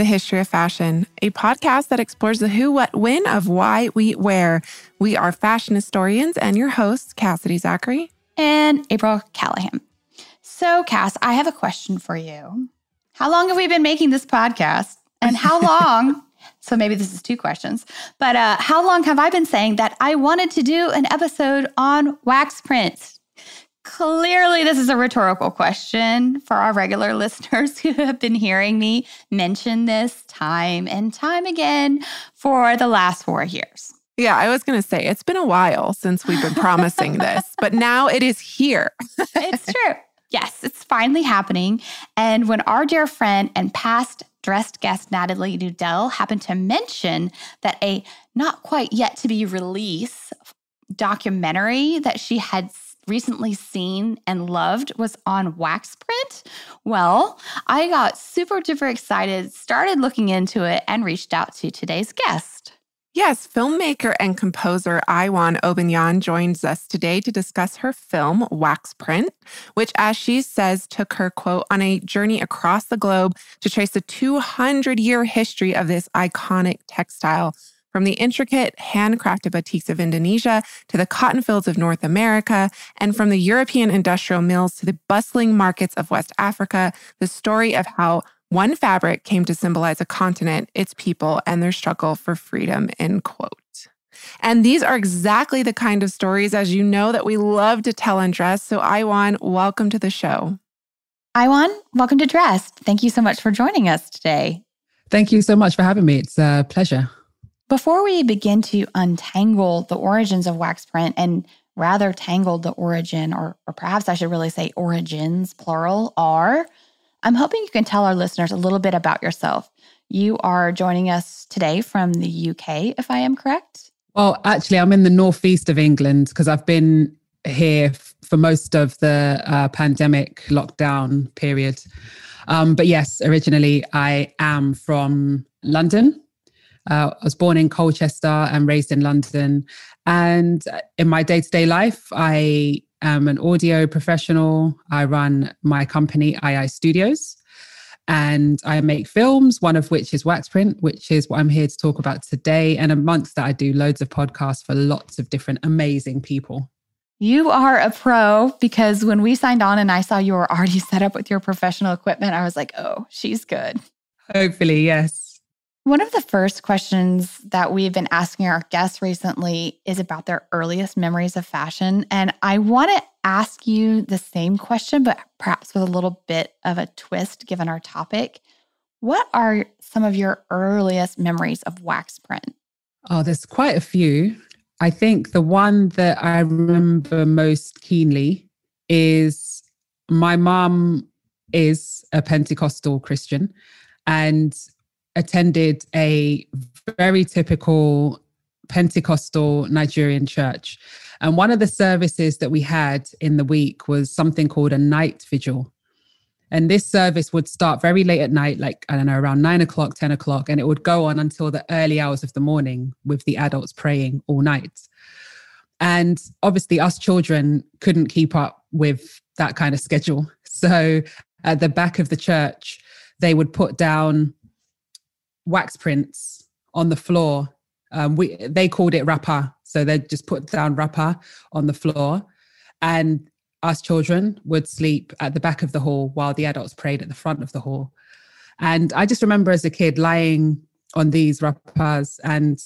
the History of Fashion, a podcast that explores the who, what, when of why we wear. We are fashion historians and your hosts, Cassidy Zachary and April Calahan. So, Cass, I have a question for you. How long have we been making this podcast? And how long? so, maybe this is two questions, but uh, how long have I been saying that I wanted to do an episode on wax prints? Clearly, this is a rhetorical question for our regular listeners who have been hearing me mention this time and time again for the last four years. Yeah, I was going to say it's been a while since we've been promising this, but now it is here. it's true. Yes, it's finally happening. And when our dear friend and past dressed guest Natalie Nudell happened to mention that a not quite yet to be release documentary that she had recently seen and loved was on wax print. Well, I got super duper excited, started looking into it, and reached out to today's guest. Yes, filmmaker and composer Aiwan Obinyan joins us today to discuss her film, Wax Print, which, as she says, took her, quote, on a journey across the globe to trace the 200 year history of this iconic textile from the intricate handcrafted batiks of Indonesia to the cotton fields of North America, and from the European industrial mills to the bustling markets of West Africa, the story of how one fabric came to symbolize a continent, its people, and their struggle for freedom, end quote. And these are exactly the kind of stories, as you know, that we love to tell and dress. So, Aiwan, welcome to the show. Aiwan, welcome to Dressed. Thank you so much for joining us today. Thank you so much for having me. It's a pleasure. Before we begin to untangle the origins of wax print and rather tangle the origin, or, or perhaps I should really say origins, plural, are, I'm hoping you can tell our listeners a little bit about yourself. You are joining us today from the UK, if I am correct. Well, actually, I'm in the northeast of England because I've been here for most of the uh, pandemic lockdown period. Um, but yes, originally I am from London. Uh, I was born in Colchester and raised in London. And in my day to day life, I am an audio professional. I run my company, II Studios, and I make films, one of which is Waxprint, which is what I'm here to talk about today. And amongst that, I do loads of podcasts for lots of different amazing people. You are a pro because when we signed on and I saw you were already set up with your professional equipment, I was like, oh, she's good. Hopefully, yes. One of the first questions that we've been asking our guests recently is about their earliest memories of fashion. And I want to ask you the same question, but perhaps with a little bit of a twist given our topic. What are some of your earliest memories of wax print? Oh, there's quite a few. I think the one that I remember most keenly is my mom is a Pentecostal Christian. And attended a very typical Pentecostal Nigerian church. And one of the services that we had in the week was something called a night vigil. And this service would start very late at night, like, I don't know, around nine o'clock, 10 o'clock, and it would go on until the early hours of the morning with the adults praying all night. And obviously, us children couldn't keep up with that kind of schedule. So at the back of the church, they would put down wax prints on the floor. Um, we they called it rapa, so they just put down rapa on the floor, and us children would sleep at the back of the hall while the adults prayed at the front of the hall. And I just remember as a kid lying on these rapas and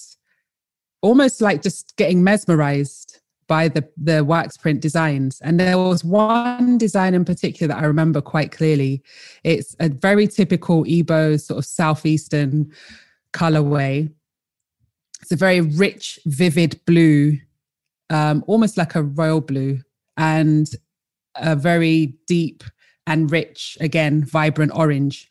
almost like just getting mesmerized by the the wax print designs. And there was one design in particular that i remember quite clearly. It's a very typical Igbo sort of southeastern colorway. It's a very rich vivid blue um, almost like a royal blue and a very deep and rich again vibrant orange.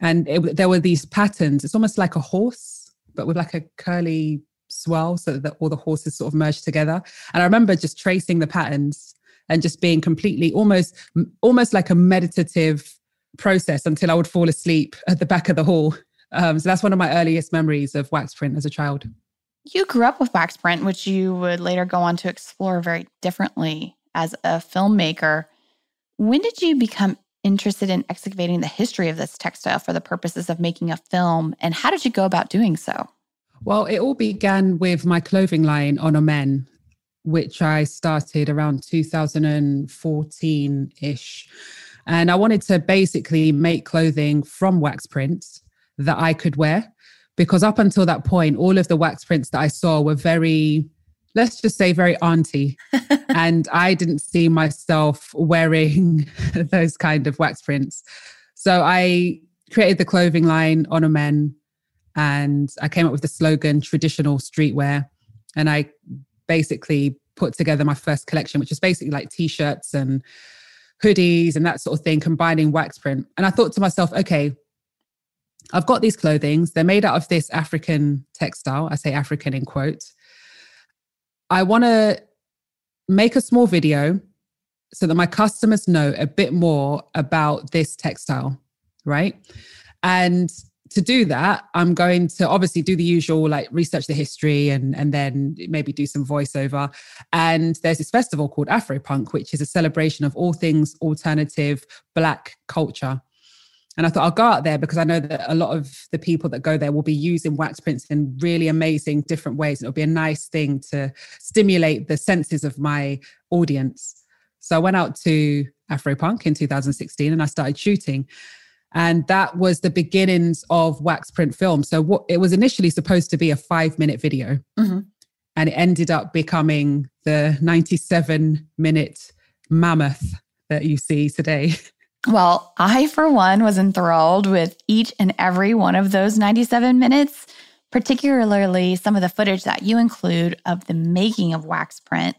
And it, there were these patterns. It's almost like a horse, but with like a curly swirl so that all the horses sort of merged together. And I remember just tracing the patterns and just being completely almost almost like a meditative process until I would fall asleep at the back of the hall. Um, so that's one of my earliest memories of wax print as a child. You grew up with wax print, which you would later go on to explore very differently as a filmmaker. When did you become interested in excavating the history of this textile for the purposes of making a film? And how did you go about doing so? Well, it all began with my clothing line Honor Men, which I started around 2014 ish. And I wanted to basically make clothing from wax prints that I could wear. Because up until that point, all of the wax prints that I saw were very, let's just say, very auntie. and I didn't see myself wearing those kind of wax prints. So I created the clothing line Honor Men and I came up with the slogan traditional streetwear. And I basically put together my first collection, which is basically like t shirts and hoodies and that sort of thing, combining wax print. And I thought to myself, okay, I've got these clothings. They're made out of this African textile. I say African in quotes. I want to make a small video so that my customers know a bit more about this textile, right? And to do that, I'm going to obviously do the usual, like research the history and and then maybe do some voiceover. And there's this festival called Afropunk, which is a celebration of all things alternative Black culture. And I thought I'll go out there because I know that a lot of the people that go there will be using wax prints in really amazing different ways. It'll be a nice thing to stimulate the senses of my audience. So I went out to Afropunk in 2016 and I started shooting and that was the beginnings of wax print film. So what it was initially supposed to be a five minute video. Mm-hmm. and it ended up becoming the 97 minute mammoth that you see today. Well i for one was enthralled with each and every one of those 97 minutes particularly some of the footage that you include of the making of wax print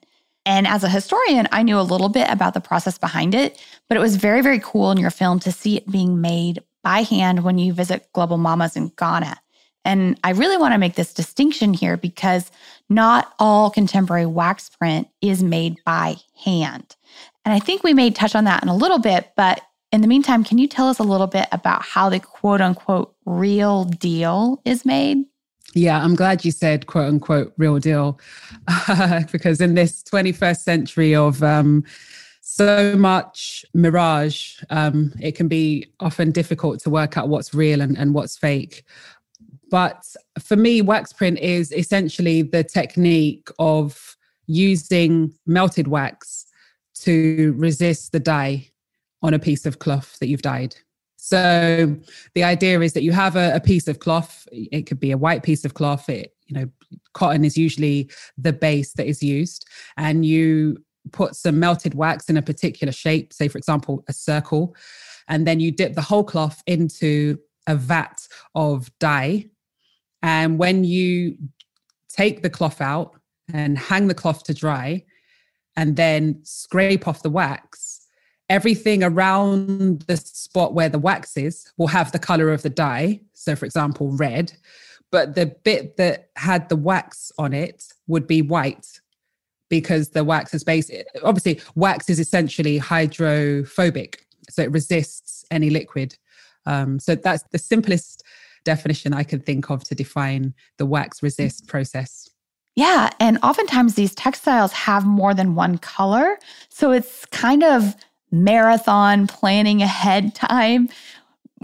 and as a historian, I knew a little bit about the process behind it, but it was very, very cool in your film to see it being made by hand when you visit Global Mamas in Ghana. And I really want to make this distinction here because not all contemporary wax print is made by hand. And I think we may touch on that in a little bit, but in the meantime, can you tell us a little bit about how the quote unquote real deal is made? Yeah, I'm glad you said quote unquote real deal because in this 21st century of um, so much mirage, um, it can be often difficult to work out what's real and, and what's fake. But for me, wax print is essentially the technique of using melted wax to resist the dye on a piece of cloth that you've dyed. So the idea is that you have a, a, piece of cloth. It could be a white piece of cloth. It, you know, cotton is usually the base that is used, and you put some melted wax in a particular shape, say for example a circle, and then you dip the whole cloth into a vat of dye. And when you take the cloth out and hang the cloth to dry, and then scrape off the wax, everything around the spot where the wax is will have the color of the dye. So, for example, red, but the bit that had the wax on it would be white because the wax is based, obviously, wax is essentially hydrophobic. So it resists any liquid. Um, so that's the simplest definition I could think of to define the wax resist process. Yeah. And oftentimes these textiles have more than one color. So it's kind of marathon planning ahead time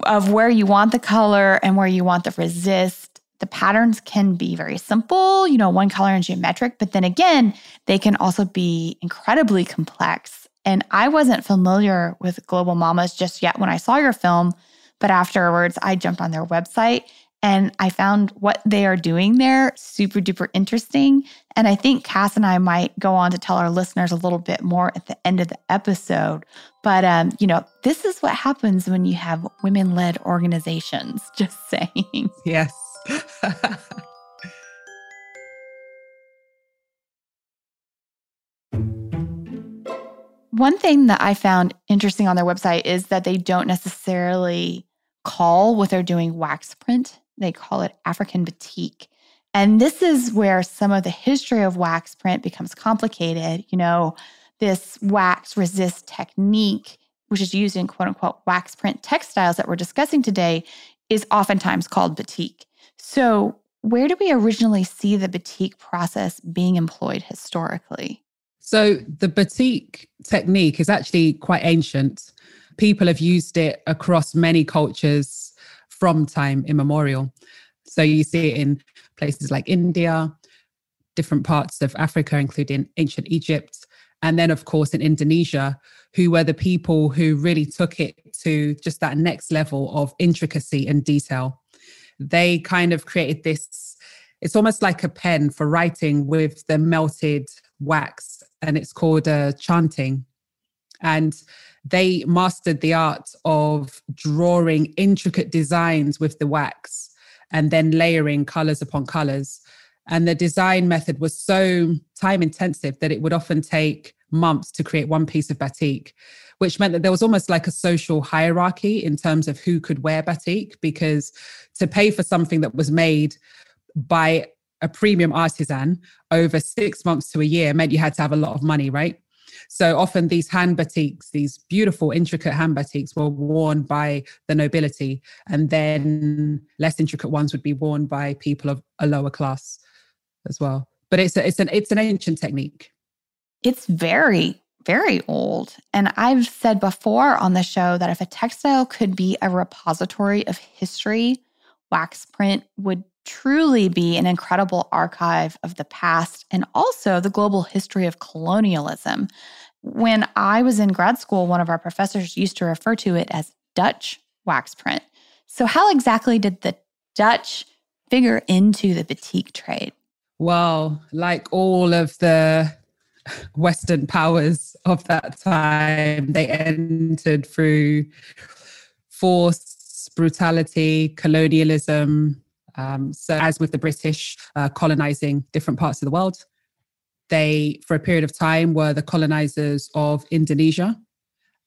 of where you want the color and where you want the resist. The patterns can be very simple, you know, one color and geometric, but then again, they can also be incredibly complex. And I wasn't familiar with Global Mamas just yet when I saw your film, but afterwards I jumped on their website and I found what they are doing there super duper interesting. And I think Cass and I might go on to tell our listeners a little bit more at the end of the episode. But, um, you know, this is what happens when you have women led organizations, just saying. Yes. One thing that I found interesting on their website is that they don't necessarily call what they're doing wax print. They call it African batik. And this is where some of the history of wax print becomes complicated. You know, this wax resist technique, which is used in quote unquote wax print textiles that we're discussing today, is oftentimes called batik. So, where do we originally see the batik process being employed historically? So, the batik technique is actually quite ancient. People have used it across many cultures from time immemorial. So, you see it in places like India, different parts of Africa, including ancient Egypt, and then, of course, in Indonesia, who were the people who really took it to just that next level of intricacy and detail. They kind of created this, it's almost like a pen for writing with the melted wax, and it's called a tjanting. And they mastered the art of drawing intricate designs with the wax and then layering colors upon colors. And the design method was so time intensive that it would often take months to create one piece of batik, which meant that there was almost like a social hierarchy in terms of who could wear batik, because to pay for something that was made by a premium artisan over six months to a year meant you had to have a lot of money, right? So often these hand batiks, these beautiful, intricate hand batiks, were worn by the nobility, and then less intricate ones would be worn by people of a lower class as well. But it's a, it's an it's an ancient technique. It's very very old. And I've said before on the show that if a textile could be a repository of history, wax print would truly be an incredible archive of the past and also the global history of colonialism. When I was in grad school, one of our professors used to refer to it as Dutch wax print. So, how exactly did the Dutch figure into the batik trade? Well, like all of the Western powers of that time, they entered through force, brutality, colonialism. Um, so, as with the British uh, colonizing different parts of the world, they, for a period of time, were the colonizers of Indonesia.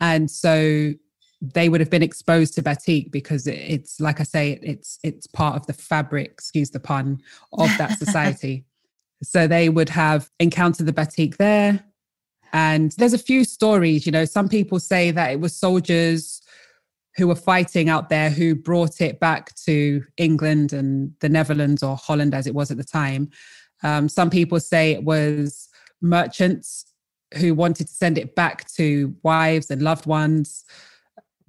And so they would have been exposed to batik because it's like I say, it's it's part of the fabric, excuse the pun, of that society. so they would have encountered the batik there. And there's a few stories, you know, some people say that it was soldiers who were fighting out there who brought it back to England and the Netherlands or Holland as it was at the time. Um, some people say it was merchants who wanted to send it back to wives and loved ones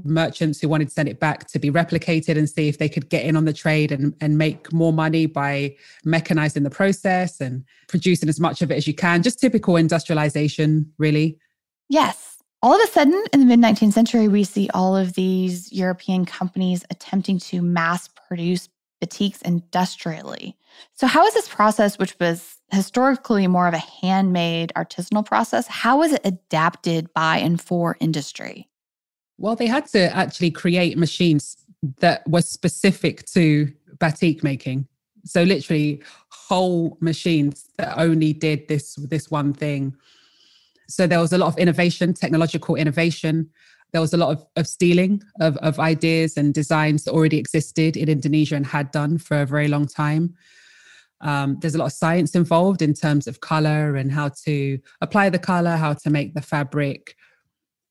merchants who wanted to send it back to be replicated and see if they could get in on the trade and, and make more money by mechanizing the process and producing as much of it as you can. Just typical industrialization, really. Yes. All of a sudden, in the mid 19th century, we see all of these European companies attempting to mass produce batiks industrially. So, how is this process, which was historically more of a handmade artisanal process, how was it adapted by and for industry? Well, they had to actually create machines that were specific to batik making. So literally whole machines that only did this this one thing. So there was a lot of innovation, technological innovation. There was a lot of, of stealing of, of ideas and designs that already existed in Indonesia and had done for a very long time. Um, there's a lot of science involved in terms of color and how to apply the color, how to make the fabric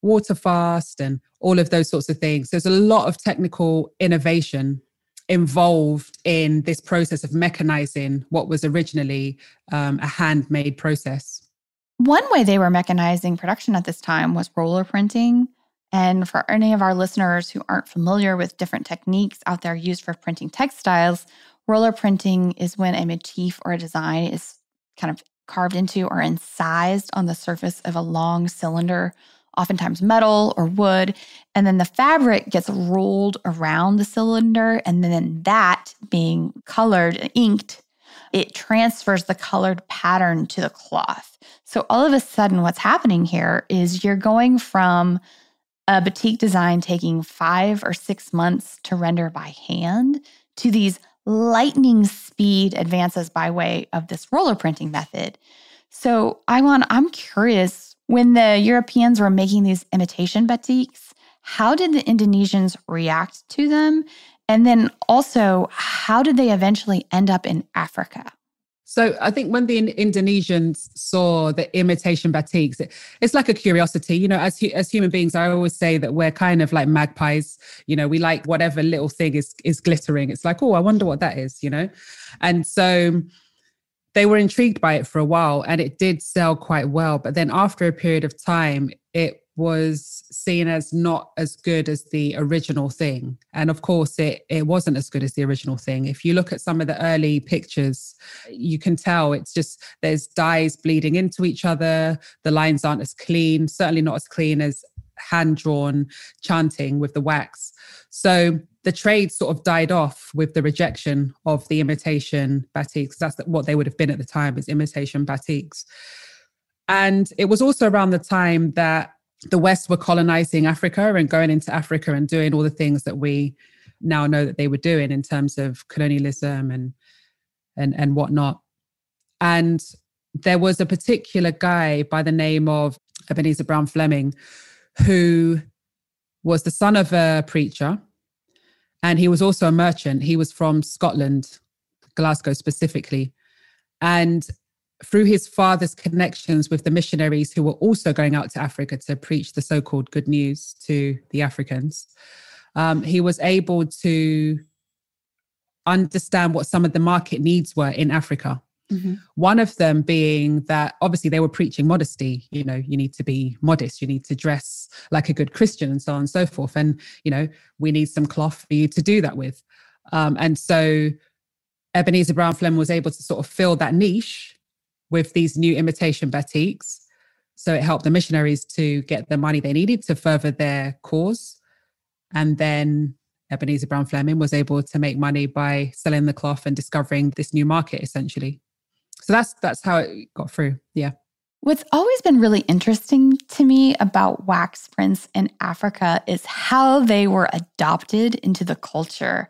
water fast and all of those sorts of things. There's a lot of technical innovation involved in this process of mechanizing what was originally um, a handmade process. One way they were mechanizing production at this time was roller printing. And for any of our listeners who aren't familiar with different techniques out there used for printing textiles, roller printing is when a motif or a design is kind of carved into or incised on the surface of a long cylinder oftentimes metal or wood. And then the fabric gets rolled around the cylinder. And then that being colored, inked, it transfers the colored pattern to the cloth. So all of a sudden, what's happening here is you're going from a batik design taking five or six months to render by hand to these lightning speed advances by way of this roller printing method. So, I want, I'm curious when the Europeans were making these imitation batiks, how did the Indonesians react to them? And then also, how did they eventually end up in Africa? So I think when the Indonesians saw the imitation batiks, it, it's like a curiosity. You know, as as human beings, I always say that we're kind of like magpies. You know, we like whatever little thing is is glittering. It's like, oh, I wonder what that is. You know, and so they were intrigued by it for a while, and it did sell quite well. But then after a period of time, it was seen as not as good as the original thing. And of course, it, it wasn't as good as the original thing. If you look at some of the early pictures, you can tell it's just there's dyes bleeding into each other. The lines aren't as clean, certainly not as clean as hand drawn tjanting with the wax. So the trade sort of died off with the rejection of the imitation batiks. That's what they would have been at the time, is imitation batiks. And it was also around the time that the West were colonizing Africa and going into Africa and doing all the things that we now know that they were doing in terms of colonialism and and and whatnot. And there was a particular guy by the name of Ebenezer Brown Fleming who was the son of a preacher and he was also a merchant. He was from Scotland, Glasgow specifically. And through his father's connections with the missionaries who were also going out to Africa to preach the so called good news to the Africans, um, he was able to understand what some of the market needs were in Africa. Mm-hmm. One of them being that obviously they were preaching modesty. You know, you need to be modest, you need to dress like a good Christian, and so on and so forth. And, you know, we need some cloth for you to do that with. Um, and so Ebenezer Brown Fleming was able to sort of fill that niche with these new imitation batiks. So it helped the missionaries to get the money they needed to further their cause. And then Ebenezer Brown Fleming was able to make money by selling the cloth and discovering this new market essentially. So that's that's how it got through. Yeah. What's always been really interesting to me about wax prints in Africa is how they were adopted into the culture.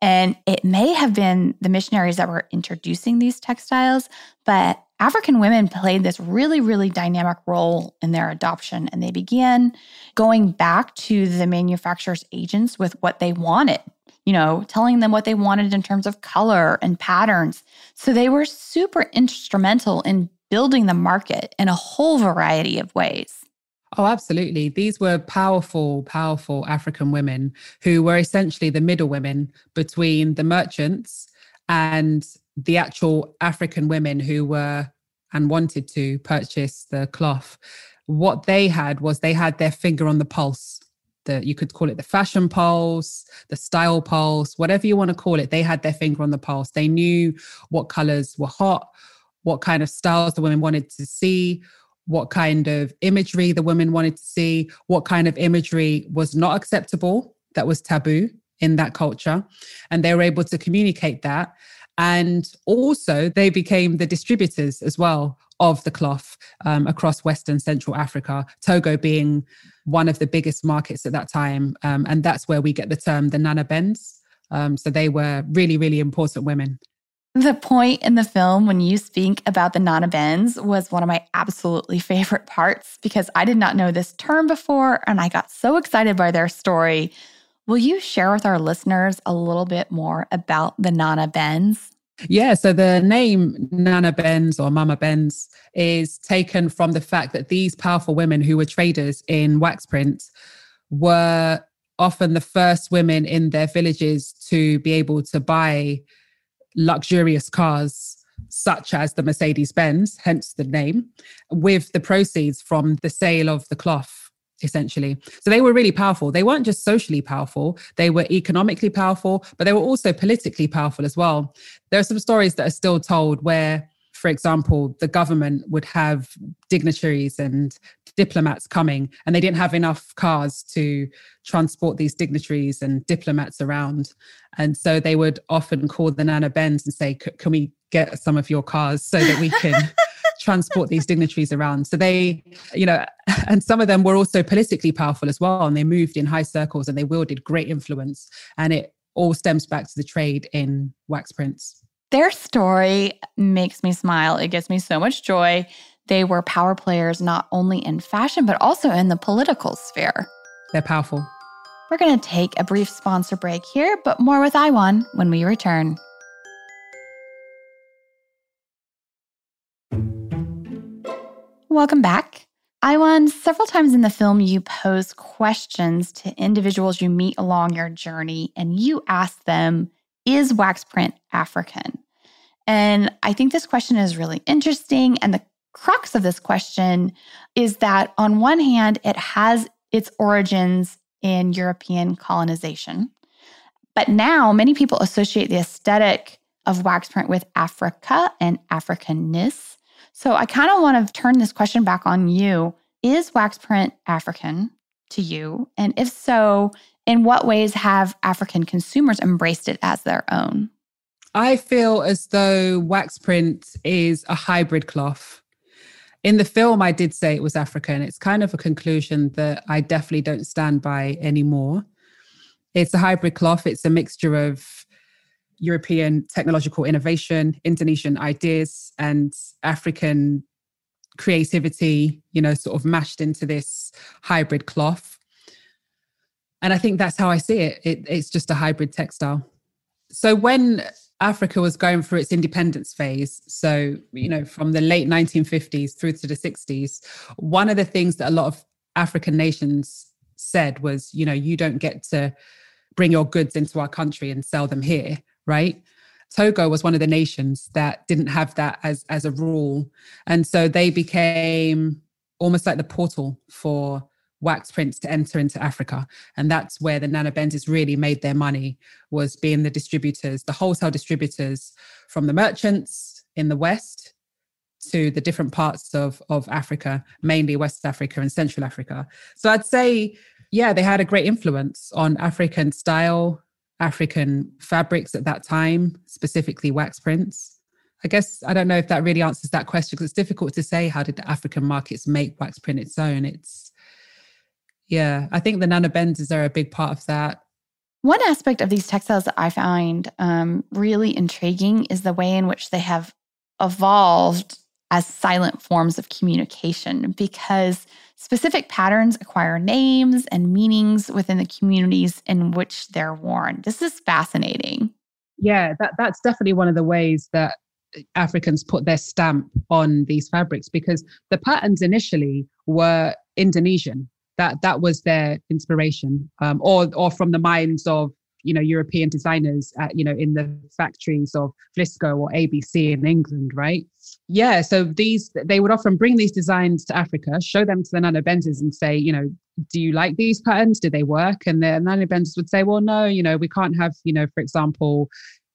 And it may have been the missionaries that were introducing these textiles, but African women played this really, really dynamic role in their adoption. And they began going back to the manufacturer's agents with what they wanted, you know, telling them what they wanted in terms of color and patterns. So they were super instrumental in building the market in a whole variety of ways. Oh, absolutely. These were powerful, powerful African women who were essentially the middle women between the merchants and the actual African women who were and wanted to purchase the cloth, what they had was they had their finger on the pulse. The, you could call it the fashion pulse, the style pulse, whatever you want to call it. They had their finger on the pulse. They knew what colors were hot, what kind of styles the women wanted to see, what kind of imagery the women wanted to see, what kind of imagery was not acceptable, that was taboo in that culture. And they were able to communicate that and also, they became the distributors as well of the cloth um, across Western Central Africa, Togo being one of the biggest markets at that time. Um, and that's where we get the term the Nana Benz. Um, so they were really, really important women. The point in the film when you speak about the Nana Benz was one of my absolutely favorite parts because I did not know this term before and I got so excited by their story. Will you share with our listeners a little bit more about the Nana Benz? Yeah, so the name Nana Benz or Mama Benz is taken from the fact that these powerful women who were traders in wax prints were often the first women in their villages to be able to buy luxurious cars such as the Mercedes Benz, hence the name, with the proceeds from the sale of the cloth essentially. So they were really powerful. They weren't just socially powerful, they were economically powerful, but they were also politically powerful as well. There are some stories that are still told where, for example, the government would have dignitaries and diplomats coming, and they didn't have enough cars to transport these dignitaries and diplomats around. And so they would often call the Nana Benz and say, Can we get some of your cars so that we can transport these dignitaries around. So they, you know, and some of them were also politically powerful as well. And they moved in high circles and they wielded great influence. And it all stems back to the trade in wax prints. Their story makes me smile. It gives me so much joy. They were power players not only in fashion, but also in the political sphere. They're powerful. We're going to take a brief sponsor break here, but more with Aiwan when we return. Welcome back. Aiwan, several times in the film, you pose questions to individuals you meet along your journey, and you ask them, Is wax print African? And I think this question is really interesting. And the crux of this question is that, on one hand, it has its origins in European colonization. But now many people associate the aesthetic of wax print with Africa and Africanness. So I kind of want to turn this question back on you. Is wax print African to you? And if so, in what ways have African consumers embraced it as their own? I feel as though wax print is a hybrid cloth. In the film, I did say it was African. It's kind of a conclusion that I definitely don't stand by anymore. It's a hybrid cloth, it's a mixture of European technological innovation, Indonesian ideas, and African creativity, you know, sort of mashed into this hybrid cloth. And I think that's how I see it. it it's just a hybrid textile. So when Africa was going through its independence phase. So, you know, from the late 1950s through to the 60s, one of the things that a lot of African nations said was, you know, you don't get to bring your goods into our country and sell them here, right? Togo was one of the nations that didn't have that as as a rule. And so they became almost like the portal for wax prints to enter into Africa. And that's where the Nana Benzes really made their money was being the distributors, the wholesale distributors from the merchants in the West to the different parts of, of Africa, mainly West Africa and Central Africa. So I'd say, yeah, they had a great influence on African style, African fabrics at that time, specifically wax prints. I guess I don't know if that really answers that question because it's difficult to say how did the African markets make wax print its own. It's yeah, I think the Nana Benzes are a big part of that. One aspect of these textiles that I find um, really intriguing is the way in which they have evolved as silent forms of communication because specific patterns acquire names and meanings within the communities in which they're worn. This is fascinating. Yeah, that, that's definitely one of the ways that Africans put their stamp on these fabrics because the patterns initially were Indonesian that that was their inspiration, um, or or from the minds of you know European designers at you know in the factories of Vlisco or ABC in England, right? Yeah, so these they would often bring these designs to Africa, show them to the Nana Benzes, and say, you know, do you like these patterns? Do they work? And the Nana Benzes would say, well, no, you know, we can't have, you know, for example,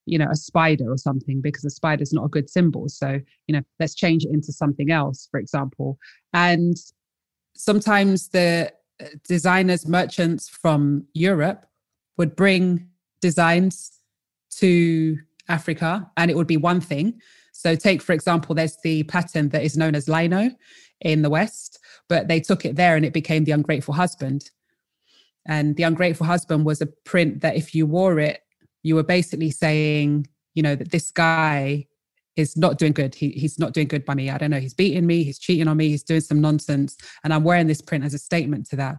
you know, a spider or something because a spider is not a good symbol. So, you know, let's change it into something else, for example. And sometimes the uh, designers, merchants from Europe would bring designs to Africa and it would be one thing. So, take for example, there's the pattern that is known as lino in the West, but they took it there and it became the ungrateful husband. And the ungrateful husband was a print that if you wore it, you were basically saying, you know, that this guy is not doing good. He, he's not doing good by me. I don't know. He's beating me. He's cheating on me. He's doing some nonsense. And I'm wearing this print as a statement to that.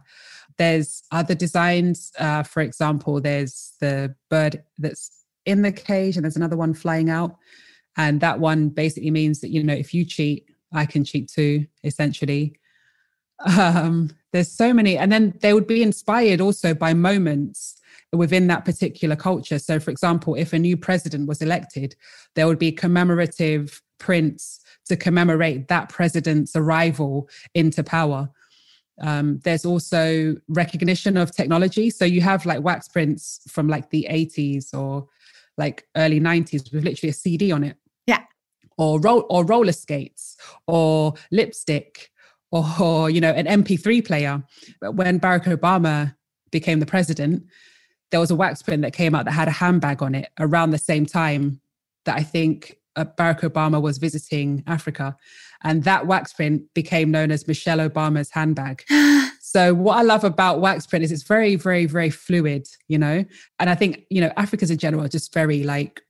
There's other designs. Uh, for example, there's the bird that's in the cage and there's another one flying out. And that one basically means that, you know, if you cheat, I can cheat too, essentially. Um, there's so many. And then they would be inspired also by moments within that particular culture. So, for example, if a new president was elected, there would be commemorative prints to commemorate that president's arrival into power. Um, there's also recognition of technology. So you have like wax prints from like the 80s or like early 90s with literally a CD on it. Or roll or roller skates or lipstick or, or you know an MP3 player. But when Barack Obama became the president, there was a wax print that came out that had a handbag on it around the same time that I think uh, Barack Obama was visiting Africa. And that wax print became known as Michelle Obama's handbag. so, what I love about wax print is it's very, very, very fluid, you know? And I think, you know, Africans in general are just very like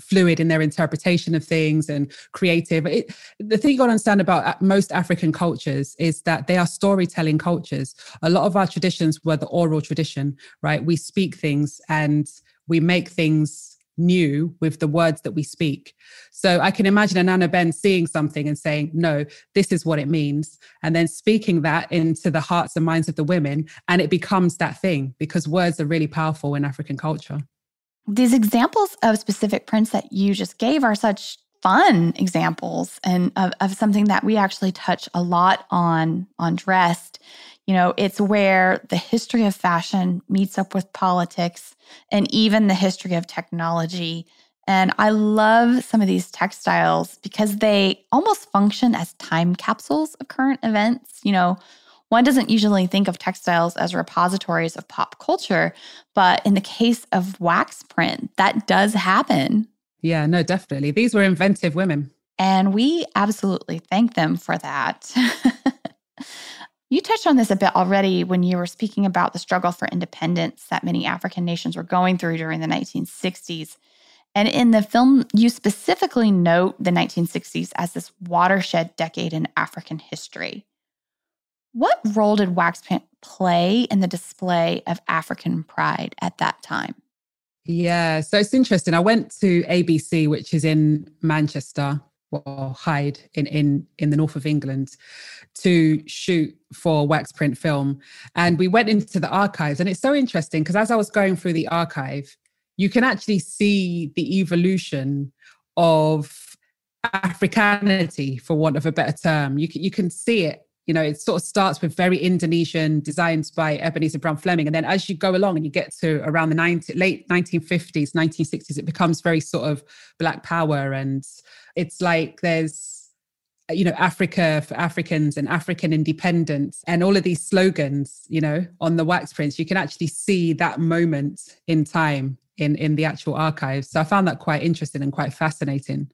fluid in their interpretation of things and creative. It, the thing you got to understand about uh, most African cultures is that they are storytelling cultures. A lot of our traditions were the oral tradition, right? We speak things and we make things new with the words that we speak. So I can imagine Anana Ben seeing something and saying, no, this is what it means. And then speaking that into the hearts and minds of the women. And it becomes that thing because words are really powerful in African culture. These examples of specific prints that you just gave are such fun examples and of, of something that we actually touch a lot on on dressed. You know it's where the history of fashion meets up with politics and even the history of technology. And i love some of these textiles because they almost function as time capsules of current events. You know one doesn't usually think of textiles as repositories of pop culture, but in the case of wax print, that does happen. Yeah, no, definitely. These were inventive women. And we absolutely thank them for that. you touched on this a bit already when you were speaking about the struggle for independence that many African nations were going through during the 1960s. And in the film, you specifically note the 1960s as this watershed decade in African history. What role did wax print play in the display of African pride at that time? Yeah, so it's interesting. I went to ABC, which is in Manchester or Hyde in, in, in the north of England to shoot for wax print film. And we went into the archives. And it's so interesting because as I was going through the archive, you can actually see the evolution of Africanity, for want of a better term. You can, you can see it you know, it sort of starts with very Indonesian designs by Ebenezer Brown Fleming. And then as you go along and you get to around the 90, late 1950s, 1960s, it becomes very sort of Black power. And it's like there's, you know, Africa for Africans and African independence and all of these slogans, you know, on the wax prints. You can actually see that moment in time in, in the actual archives. So I found that quite interesting and quite fascinating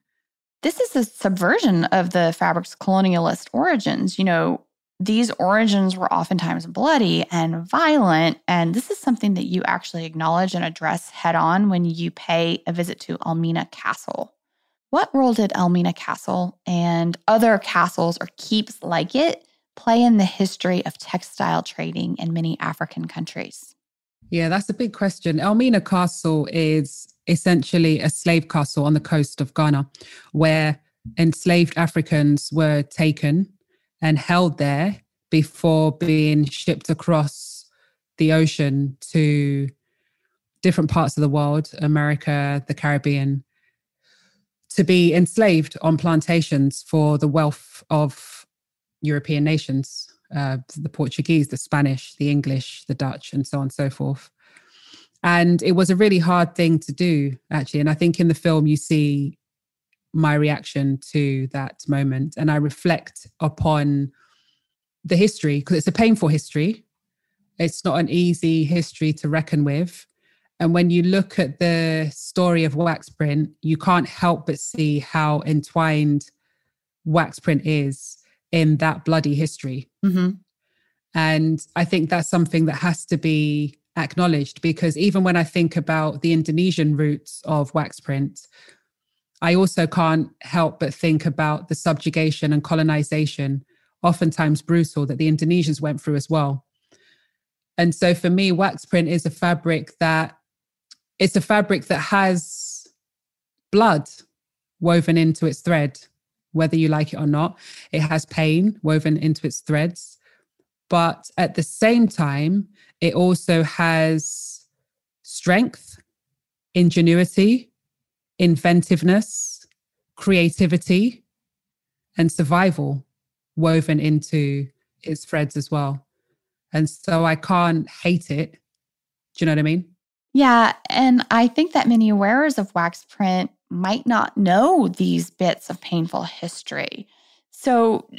this is a subversion of the fabric's colonialist origins. You know, these origins were oftentimes bloody and violent. And this is something that you actually acknowledge and address head on when you pay a visit to Elmina Castle. What role did Elmina Castle and other castles or keeps like it play in the history of textile trading in many African countries? Yeah, that's a big question. Elmina Castle is essentially a slave castle on the coast of Ghana where enslaved Africans were taken and held there before being shipped across the ocean to different parts of the world, America, the Caribbean, to be enslaved on plantations for the wealth of European nations, uh, the Portuguese, the Spanish, the English, the Dutch, and so on and so forth. And it was a really hard thing to do, actually. And I think in the film, you see my reaction to that moment. And I reflect upon the history because it's a painful history. It's not an easy history to reckon with. And when you look at the story of wax print, you can't help but see how entwined wax print is in that bloody history. Mm-hmm. And I think that's something that has to be acknowledged because even when I think about the Indonesian roots of wax print, I also can't help but think about the subjugation and colonization, oftentimes brutal, that the Indonesians went through as well. And so for me, wax print is a fabric that it's a fabric that has blood woven into its thread, whether you like it or not. It has pain woven into its threads. But at the same time, it also has strength, ingenuity, inventiveness, creativity, and survival woven into its threads as well. And so I can't hate it. Do you know what I mean? Yeah. And I think that many wearers of wax print might not know these bits of painful history. So,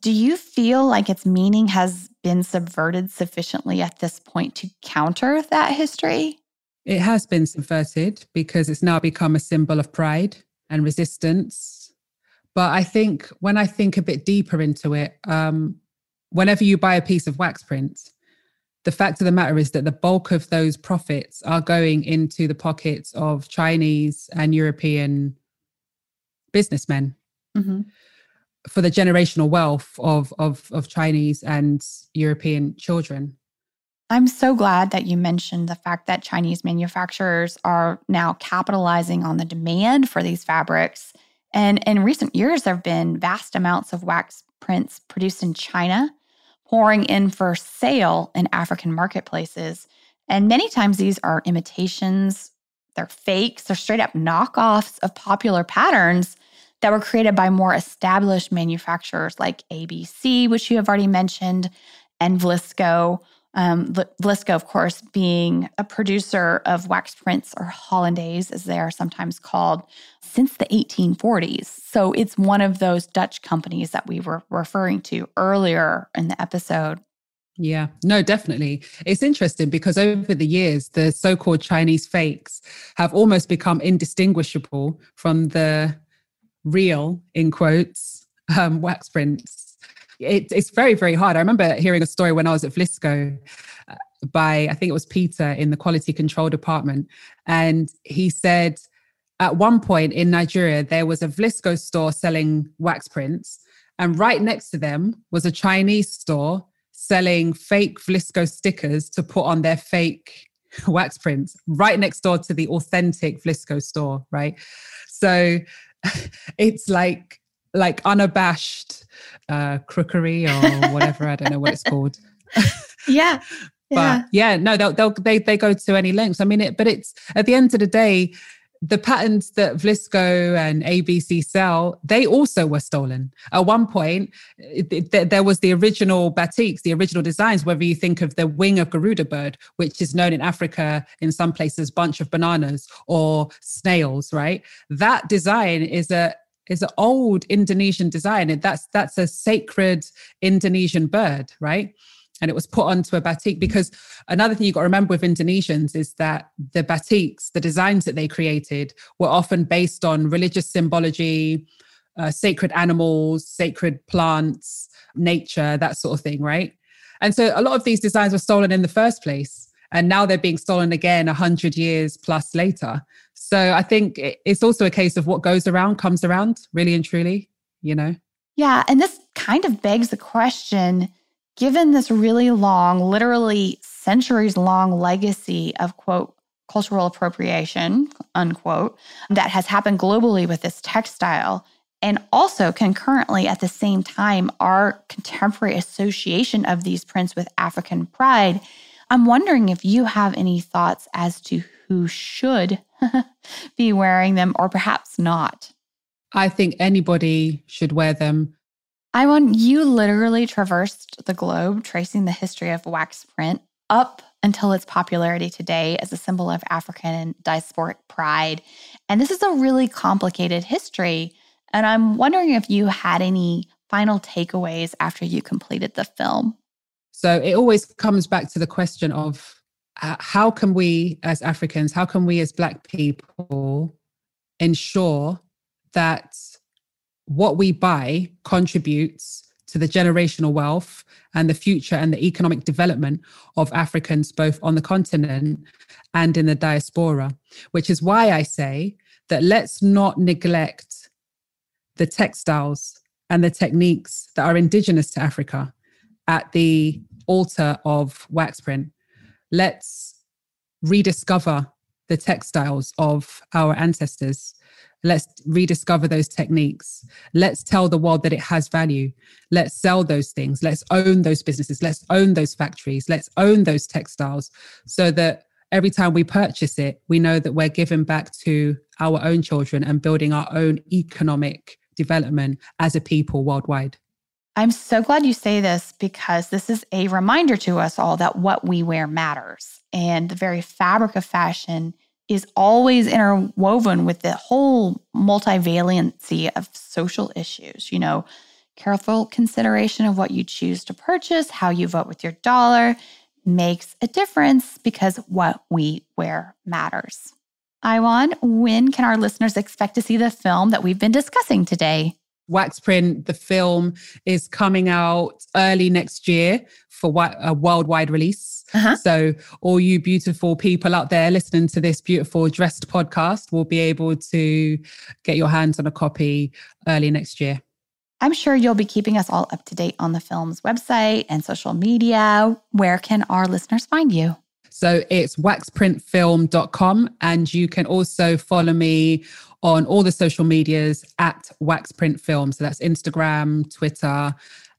do you feel like its meaning has been subverted sufficiently at this point to counter that history? It has been subverted because it's now become a symbol of pride and resistance. But I think when I think a bit deeper into it, um, whenever you buy a piece of wax print, the fact of the matter is that the bulk of those profits are going into the pockets of Chinese and European businessmen mm-hmm. For the generational wealth of, of, of Chinese and European children. I'm so glad that you mentioned the fact that Chinese manufacturers are now capitalizing on the demand for these fabrics. And in recent years, there have been vast amounts of wax prints produced in China pouring in for sale in African marketplaces. And many times these are imitations, they're fakes, they're straight up knockoffs of popular patterns that were created by more established manufacturers like ABC, which you have already mentioned, and Vlisco. Um, Vlisco, of course, being a producer of wax prints or Hollandais, as they are sometimes called, since the 1840s. So it's one of those Dutch companies that we were referring to earlier in the episode. Yeah, no, definitely. It's interesting because over the years, the so called Chinese fakes have almost become indistinguishable from the real, in quotes, um, wax prints. It, it's very, very hard. I remember hearing a story when I was at Vlisco uh, by, I think it was Peter in the quality control department. And he said, at one point in Nigeria, there was a Vlisco store selling wax prints, and right next to them was a Chinese store selling fake Vlisco stickers to put on their fake wax prints, right next door to the authentic Vlisco store, right? So it's like like unabashed uh crookery or whatever i don't know what it's called. Yeah but yeah, yeah no they'll, they'll they they go to any lengths. I mean it but it's at the end of the day the patterns that Vlisco and ABC sell, they also were stolen. At one point, there was the original batiks, the original designs, whether you think of the wing of Garuda bird, which is known in Africa in some places, bunch of bananas or snails, right? That design is a is an old Indonesian design. That's that's a sacred Indonesian bird, right? And it was put onto a batik because another thing you've got to remember with Indonesians is that the batiks, the designs that they created, were often based on religious symbology, uh, sacred animals, sacred plants, nature, that sort of thing, right? And so a lot of these designs were stolen in the first place. And now they're being stolen again 100 years plus later. So I think it's also a case of what goes around comes around, really and truly, you know? Yeah. And this kind of begs the question given this really long, literally centuries long legacy of quote, cultural appropriation, unquote, that has happened globally with this textile, and also concurrently at the same time, our contemporary association of these prints with African pride. I'm wondering if you have any thoughts as to who should be wearing them or perhaps not. I think anybody should wear them Aiwan, you literally traversed the globe tracing the history of wax print up until its popularity today as a symbol of African diasporic pride. And this is a really complicated history. And I'm wondering if you had any final takeaways after you completed the film. So it always comes back to the question of uh, how can we as Africans, how can we as Black people ensure that what we buy contributes to the generational wealth and the future and the economic development of Africans, both on the continent and in the diaspora, which is why I say that let's not neglect the textiles and the techniques that are indigenous to Africa at the altar of wax print. Let's rediscover the textiles of our ancestors Let's rediscover those techniques. Let's tell the world that it has value. Let's sell those things. Let's own those businesses. Let's own those factories. Let's own those textiles so that every time we purchase it, we know that we're giving back to our own children and building our own economic development as a people worldwide. I'm so glad you say this because this is a reminder to us all that what we wear matters. And the very fabric of fashion is always interwoven with the whole multivalency of social issues. You know, careful consideration of what you choose to purchase, how you vote with your dollar makes a difference because what we wear matters. Aiwan, when can our listeners expect to see the film that we've been discussing today? Wax Print, the film, is coming out early next year for a worldwide release. Uh-huh. So, all you beautiful people out there listening to this beautiful dressed podcast will be able to get your hands on a copy early next year. I'm sure you'll be keeping us all up to date on the film's website and social media. Where can our listeners find you? So it's waxprintfilm.com. And you can also follow me on all the social medias at waxprintfilm. So that's Instagram, Twitter,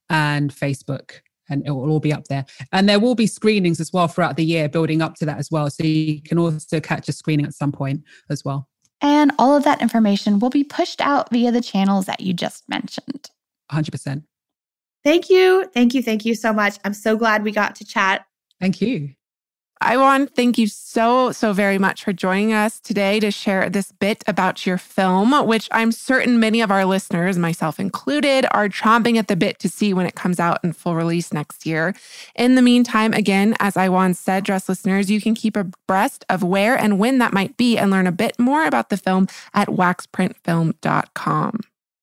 and Facebook. And it will all be up there. And there will be screenings as well throughout the year, building up to that as well. So you can also catch a screening at some point as well. And all of that information will be pushed out via the channels that you just mentioned. 100%. Thank you. Thank you. Thank you so much. I'm so glad we got to chat. Thank you. I want to thank you so, so very much for joining us today to share this bit about your film, which I'm certain many of our listeners, myself included, are chomping at the bit to see when it comes out in full release next year. In the meantime, again, as I once said, dress listeners, you can keep abreast of where and when that might be and learn a bit more about the film at waxprintfilm.com.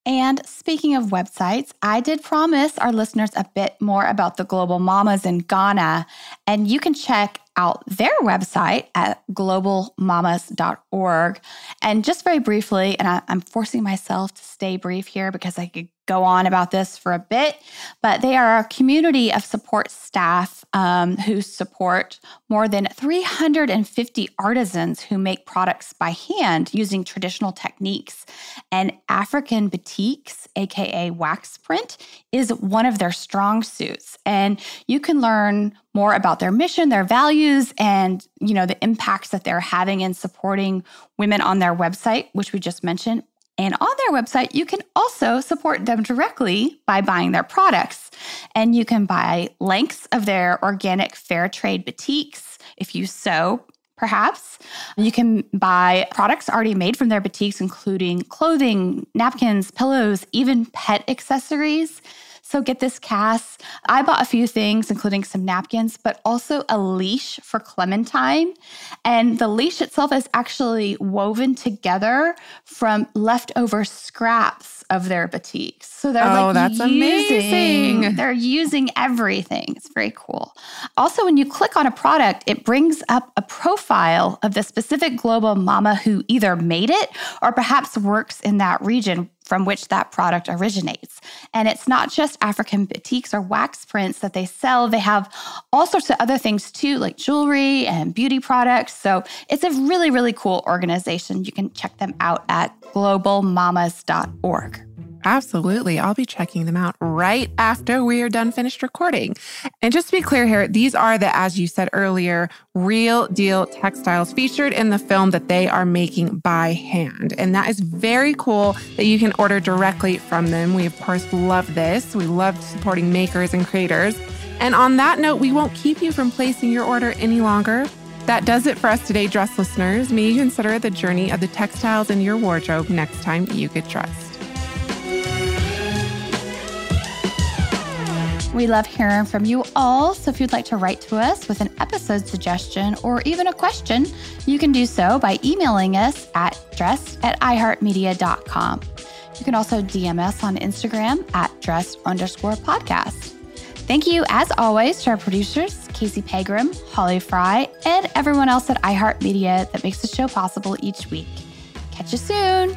And speaking of websites, I did promise our listeners a bit more about the Global Mamas in Ghana. And you can check out their website at globalmamas.org. And just very briefly, and I, am forcing myself to stay brief here because I could go on about this for a bit, but they are a community of support staff um, who support more than 350 artisans who make products by hand using traditional techniques. And African batiks, aka wax print, is one of their strong suits. And you can learn more about their mission, their values, and you know the impacts that they're having in supporting women on their website, which we just mentioned, and on their website, you can also support them directly by buying their products. And you can buy lengths of their organic fair trade batiks if you sew perhaps. You can buy products already made from their batiks, including clothing, napkins, pillows, even pet accessories. So get this, Cass. I bought a few things, including some napkins, but also a leash for Clementine. And the leash itself is actually woven together from leftover scraps of their batiks. So they're oh, like that's using, amazing. They're using everything. It's very cool. Also, when you click on a product, it brings up a profile of the specific global mama who either made it or perhaps works in that region from which that product originates. And it's not just African batiks or wax prints that they sell, they have all sorts of other things too, like jewelry and beauty products. So it's a really, really cool organization. You can check them out at globalmamas.org. Absolutely. I'll be checking them out right after we are done finished recording. And just to be clear here, these are the, as you said earlier, real deal textiles featured in the film that they are making by hand. And that is very cool that you can order directly from them. We, of course, love this. We love supporting makers and creators. And on that note, we won't keep you from placing your order any longer. That does it for us today, dress listeners. May you consider the journey of the textiles in your wardrobe next time you get dressed. We love hearing from you all. So if you'd like to write to us with an episode suggestion or even a question, you can do so by emailing us at dressed at iheartmedia.com. You can also DM us on Instagram at dressed underscore podcast. Thank you, as always, to our producers, Casey Pegram, Holly Fry, and everyone else at iHeartMedia that makes the show possible each week. Catch you soon.